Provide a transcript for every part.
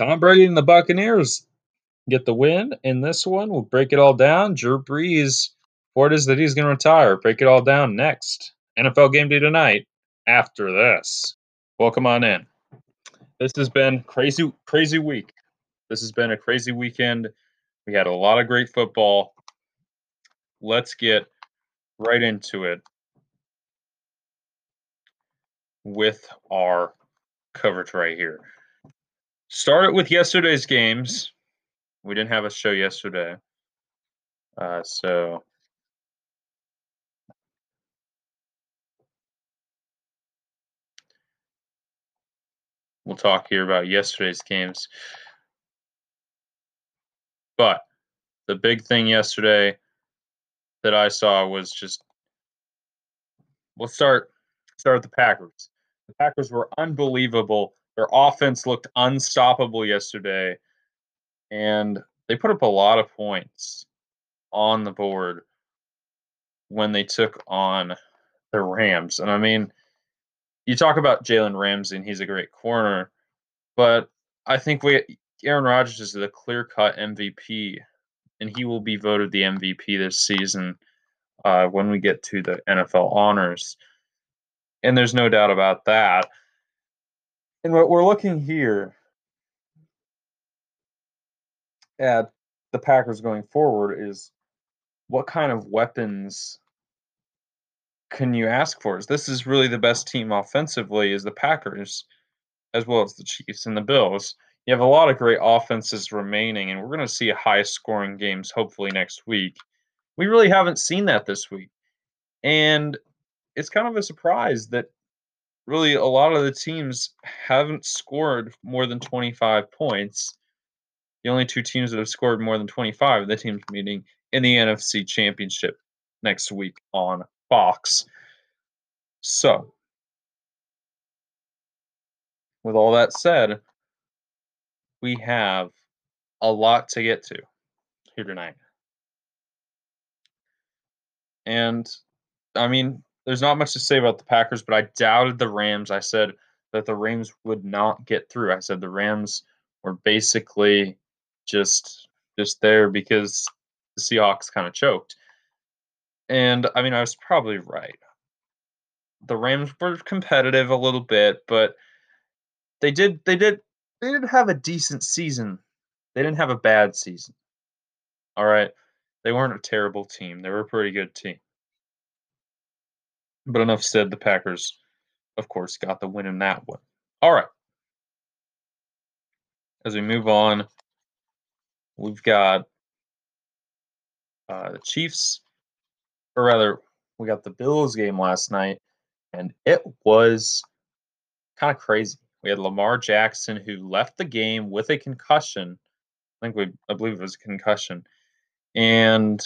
Tom Brady and the Buccaneers get the win in this one. We'll break it all down. Drew Brees, for it is that he's going to retire. Break it all down next. NFL game day tonight after this. Welcome on in. This has been crazy, crazy week. This has been a crazy weekend. We had a lot of great football. Let's get right into it with our coverage right here. Started with yesterday's games. We didn't have a show yesterday. Uh, so we'll talk here about yesterday's games. But the big thing yesterday that I saw was just we'll start start with the Packers. The Packers were unbelievable. Their offense looked unstoppable yesterday, and they put up a lot of points on the board when they took on the Rams. And I mean, you talk about Jalen Ramsey, and he's a great corner, but I think we Aaron Rodgers is the clear cut MVP, and he will be voted the MVP this season uh, when we get to the NFL honors. And there's no doubt about that. And what we're looking here at the Packers going forward is what kind of weapons can you ask for? This is really the best team offensively is the Packers, as well as the Chiefs and the Bills. You have a lot of great offenses remaining, and we're going to see high scoring games hopefully next week. We really haven't seen that this week. And it's kind of a surprise that really a lot of the teams haven't scored more than 25 points. The only two teams that have scored more than 25 are the teams meeting in the NFC Championship next week on Fox. So, with all that said, we have a lot to get to here tonight. And I mean, there's not much to say about the Packers, but I doubted the Rams. I said that the Rams would not get through. I said the Rams were basically just just there because the Seahawks kind of choked. And I mean, I was probably right. The Rams were competitive a little bit, but they did they did they did have a decent season. They didn't have a bad season. All right. They weren't a terrible team. They were a pretty good team. But enough said, the Packers, of course, got the win in that one. All right. As we move on, we've got uh, the Chiefs, or rather, we got the Bills game last night, and it was kind of crazy. We had Lamar Jackson who left the game with a concussion. I think we, I believe it was a concussion, and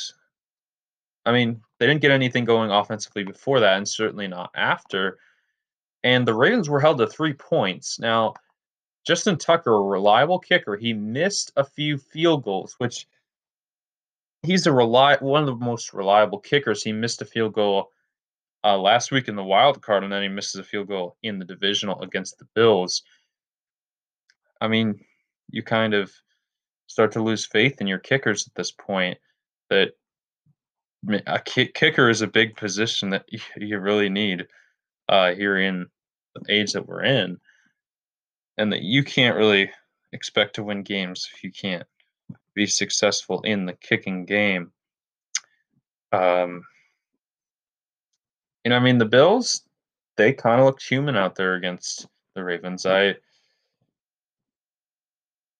I mean, they didn't get anything going offensively before that, and certainly not after. And the Ravens were held to three points. Now, Justin Tucker, a reliable kicker, he missed a few field goals, which he's a reli- one of the most reliable kickers. He missed a field goal uh, last week in the wild card, and then he misses a field goal in the divisional against the Bills. I mean, you kind of start to lose faith in your kickers at this point. That a kicker is a big position that you really need uh, here in the age that we're in, and that you can't really expect to win games if you can't be successful in the kicking game. Um, and I mean the Bills, they kind of looked human out there against the Ravens. I,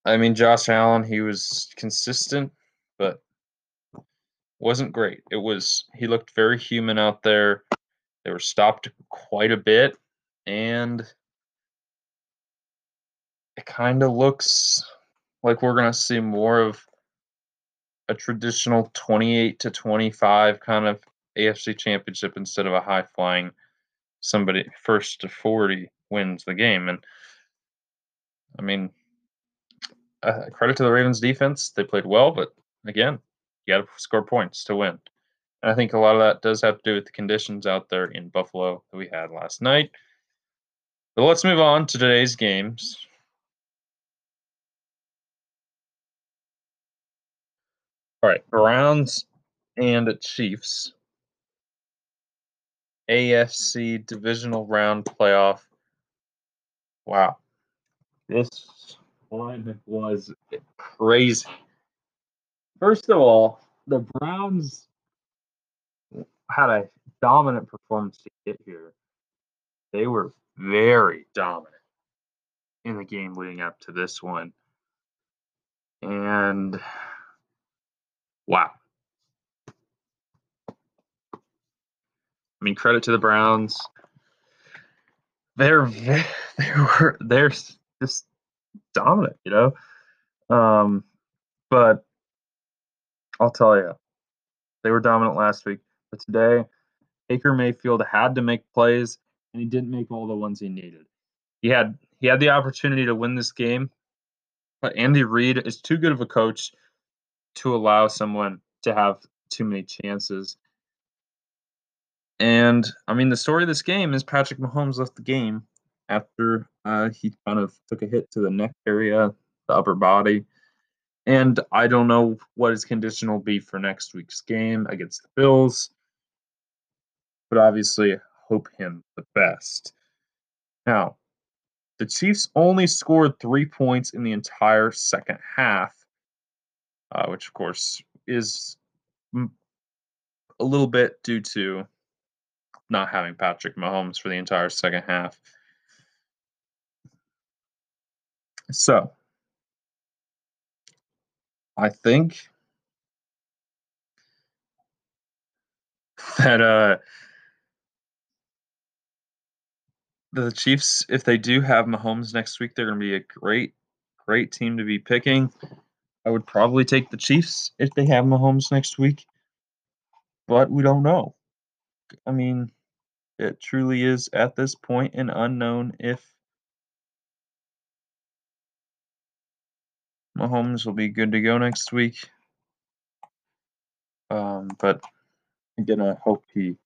I mean Josh Allen, he was consistent, but wasn't great. It was he looked very human out there. They were stopped quite a bit, and it kind of looks like we're gonna see more of a traditional 28 to 25 kind of AFC championship instead of a high flying somebody first to 40 wins the game. And I mean, uh, credit to the Ravens defense. They played well, but again, you got to score points to win. And I think a lot of that does have to do with the conditions out there in Buffalo that we had last night. But let's move on to today's games. All right, Browns and Chiefs. AFC divisional round playoff. Wow. This one was crazy. First of all, the Browns had a dominant performance to get here. They were very dominant in the game leading up to this one. And wow. I mean, credit to the Browns. They're they were they're just dominant, you know. Um, but I'll tell you, they were dominant last week, but today Baker Mayfield had to make plays, and he didn't make all the ones he needed. He had he had the opportunity to win this game, but Andy Reid is too good of a coach to allow someone to have too many chances. And I mean, the story of this game is Patrick Mahomes left the game after uh, he kind of took a hit to the neck area, the upper body. And I don't know what his condition will be for next week's game against the Bills, but obviously hope him the best. Now, the Chiefs only scored three points in the entire second half, uh, which of course is a little bit due to not having Patrick Mahomes for the entire second half. So, I think that uh the Chiefs, if they do have Mahomes next week, they're going to be a great, great team to be picking. I would probably take the Chiefs if they have Mahomes next week, but we don't know. I mean, it truly is at this point an unknown if Mahomes will be good to go next week. Um, but again, I hope he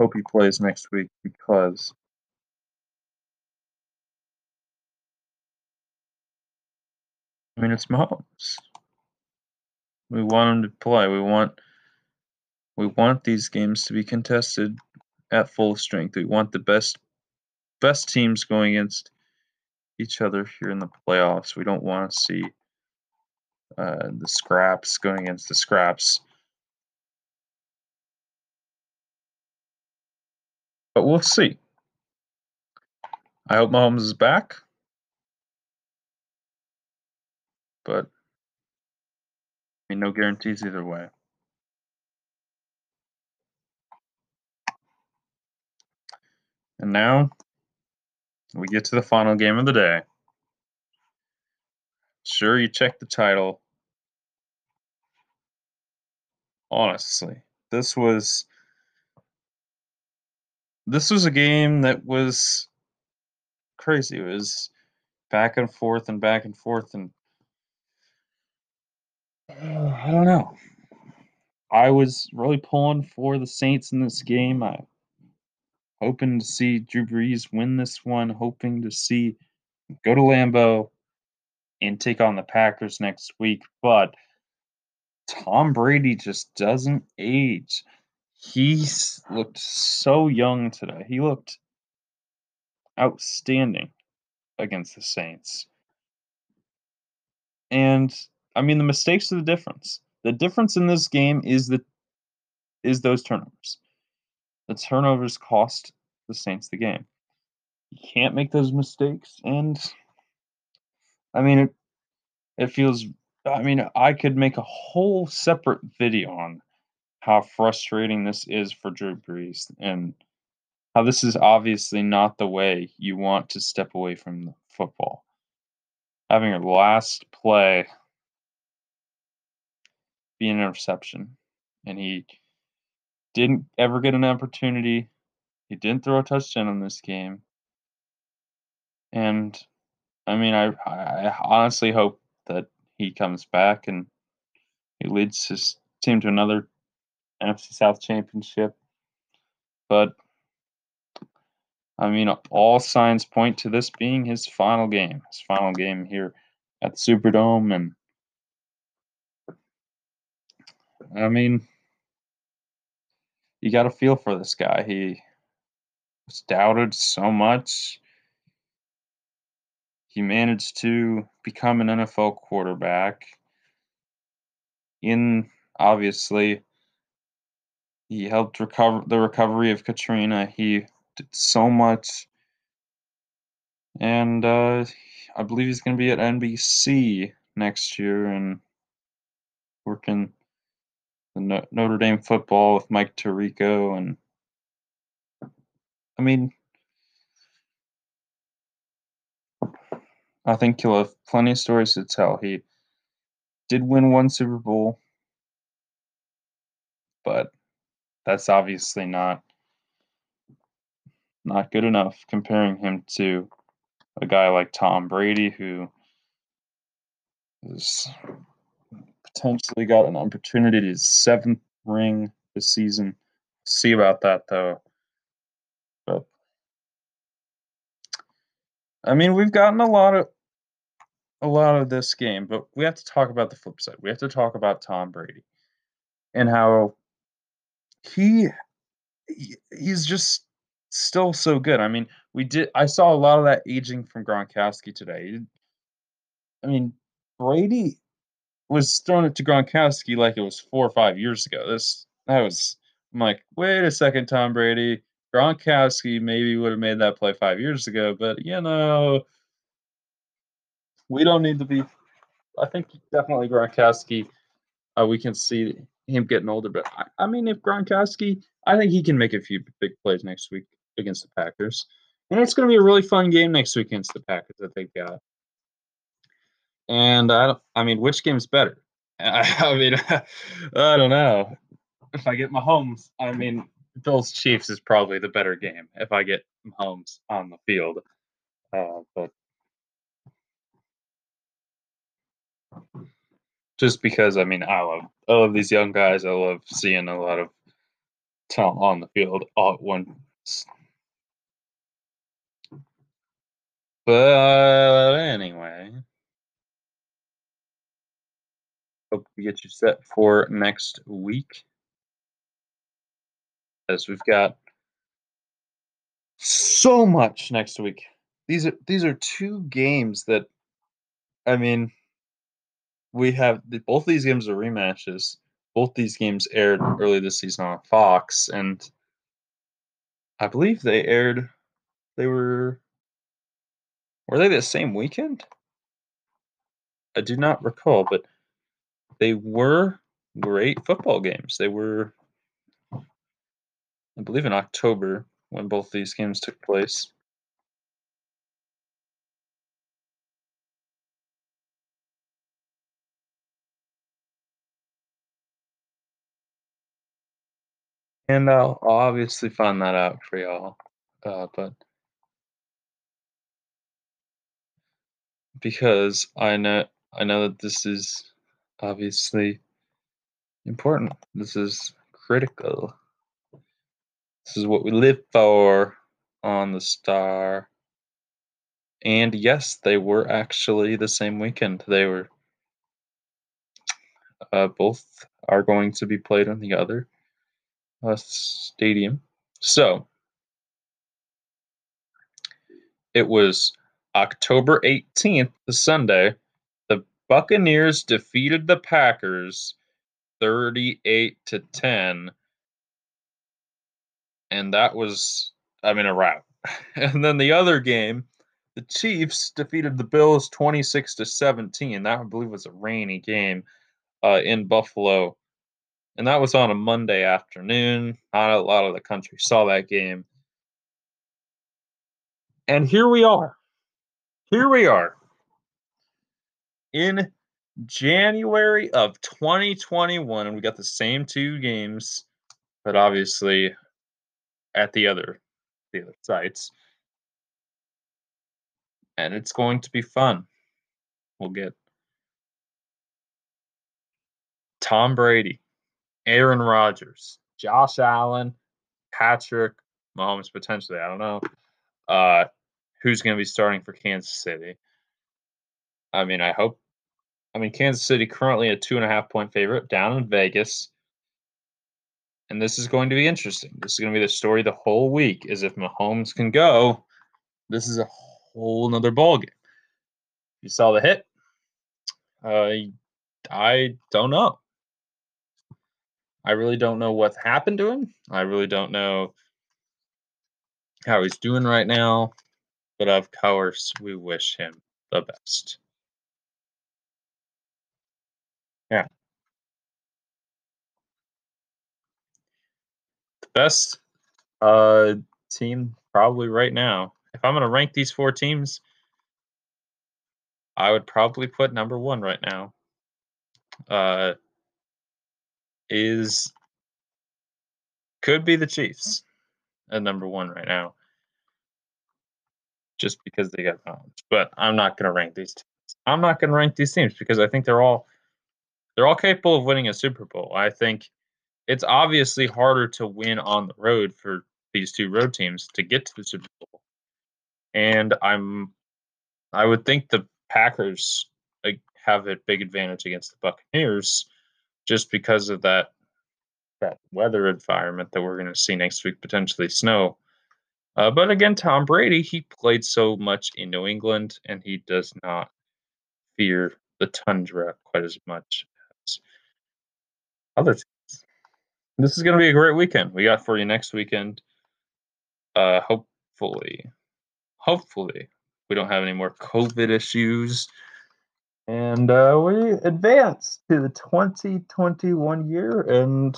hope he plays next week because I mean, it's Mahomes. We want him to play. We want we want these games to be contested at full strength. We want the best best teams going against each other here in the playoffs. We don't want to see uh, the scraps going against the scraps. But we'll see. I hope Mahomes is back. but I mean, no guarantees either way. And now we get to the final game of the day. Sure, you check the title. Honestly, this was this was a game that was crazy. It was back and forth and back and forth and uh, I don't know. I was really pulling for the Saints in this game. I hoping to see Drew Brees win this one, hoping to see go to Lambeau and take on the Packers next week. But Tom Brady just doesn't age. He's looked so young today. He looked outstanding against the Saints. And I mean, the mistakes are the difference. The difference in this game is that is those turnovers. The turnovers cost the Saints the game. You can't make those mistakes, and I mean, it it feels. I mean, I could make a whole separate video on how frustrating this is for Drew Brees and how this is obviously not the way you want to step away from the football. Having your last play be an interception. And he didn't ever get an opportunity. He didn't throw a touchdown in this game. And I mean, I, I honestly hope that he comes back and he leads his team to another NFC South championship. But I mean, all signs point to this being his final game, his final game here at the Superdome, and I mean, you got to feel for this guy. He was doubted so much. He managed to become an NFL quarterback. In obviously, he helped recover the recovery of Katrina. He did so much, and uh, I believe he's going to be at NBC next year and working the Notre Dame football with Mike Tirico, and I mean, I think he'll have plenty of stories to tell. He did win one Super Bowl, but that's obviously not not good enough comparing him to a guy like Tom Brady who has potentially got an opportunity to seventh ring this season. See about that though. But I mean, we've gotten a lot of a lot of this game, but we have to talk about the flip side. We have to talk about Tom Brady and how he he's just still so good. I mean, we did I saw a lot of that aging from Gronkowski today. I mean, Brady was throwing it to Gronkowski like it was four or five years ago. This that was I'm like, wait a second, Tom Brady. Gronkowski maybe would have made that play five years ago, but you know, we don't need to be. I think definitely Gronkowski. Uh, we can see him getting older, but I, I mean, if Gronkowski, I think he can make a few big plays next week against the Packers, and it's going to be a really fun game next week against the Packers that they've got. And I, don't, I mean, which game's better? I, I mean, I don't know. If I get Mahomes, I mean, Bills Chiefs is probably the better game if I get Mahomes on the field. Uh, but just because I mean I love I love these young guys. I love seeing a lot of talent on the field all at once. But anyway, hope we get you set for next week. As we've got so much next week. These are these are two games that I mean we have both these games are rematches. Both these games aired early this season on Fox, and I believe they aired. They were. Were they the same weekend? I do not recall, but they were great football games. They were, I believe, in October when both these games took place. And I'll, obviously find that out for y'all. Uh, but because I know I know that this is obviously important. This is critical. This is what we live for on the star. And yes, they were actually the same weekend. They were uh, both are going to be played on the other uh, stadium. So it was October 18th, the Sunday. Buccaneers defeated the Packers 38 to 10. And that was, I mean, a wrap. And then the other game, the Chiefs defeated the Bills 26 to 17. That I believe was a rainy game uh, in Buffalo and that was on a Monday afternoon. Not a lot of the country saw that game. And here we are. Here we are. In January of 2021, and we got the same two games, but obviously at the other the other sites. And it's going to be fun. We'll get Tom Brady Aaron Rodgers, Josh Allen, Patrick Mahomes potentially. I don't know uh, who's going to be starting for Kansas City. I mean, I hope. I mean, Kansas City currently a two and a half point favorite down in Vegas. and this is going to be interesting. This is going to be the story the whole week. Is if Mahomes can go, this is a whole nother ballgame. You saw the hit. Uh, I don't know. I really don't know what happened to him. I really don't know how he's doing right now. But of course, we wish him the best. Best uh, team probably right now. If I'm going to rank these four teams, I would probably put number one right now. Uh, is could be the Chiefs at number one right now, just because they got Mahomes. But I'm not going to rank these teams. I'm not going to rank these teams because I think they're all they're all capable of winning a Super Bowl. I think it's obviously harder to win on the road for these two road teams to get to the Super Bowl. And I'm I would think the Packers have a big advantage against the Buccaneers just because of that that weather environment that we're going to see next week, potentially snow. Uh, but again, Tom Brady, he played so much in New England, and he does not fear the tundra quite as much as other teams. This is going to be a great weekend. We got for you next weekend. Uh, hopefully, hopefully, we don't have any more COVID issues. And uh, we advance to the 2021 year, and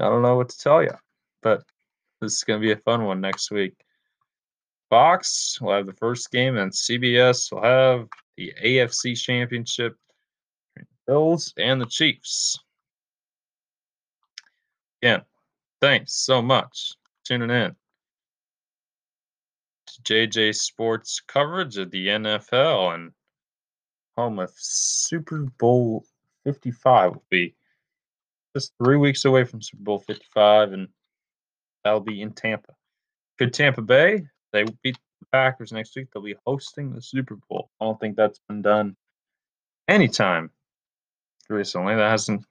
I don't know what to tell you, but this is going to be a fun one next week. Fox will have the first game, and CBS will have the AFC Championship, Bills and the Chiefs. Again, thanks so much for tuning in to JJ Sports coverage of the NFL and home of Super Bowl 55 will be just three weeks away from Super Bowl 55, and that'll be in Tampa. Could Tampa Bay? They beat the Packers next week. They'll be hosting the Super Bowl. I don't think that's been done anytime recently. That hasn't.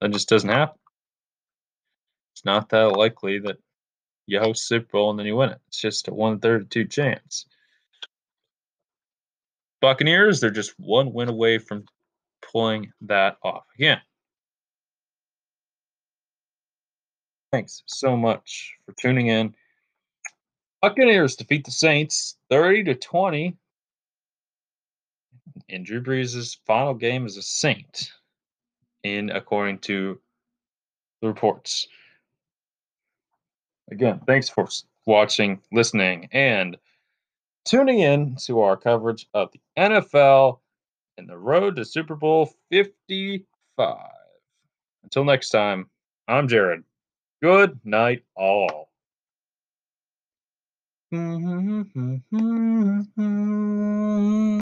That just doesn't happen. It's not that likely that you host Super Bowl and then you win it. It's just a one thirty-two chance. Buccaneers, they're just one win away from pulling that off. Again, Thanks so much for tuning in. Buccaneers defeat the Saints 30 to 20 in Drew Brees' final game as a Saint, in according to the reports. Again, thanks for watching, listening, and tuning in to our coverage of the NFL and the road to Super Bowl 55. Until next time, I'm Jared. Good night, all.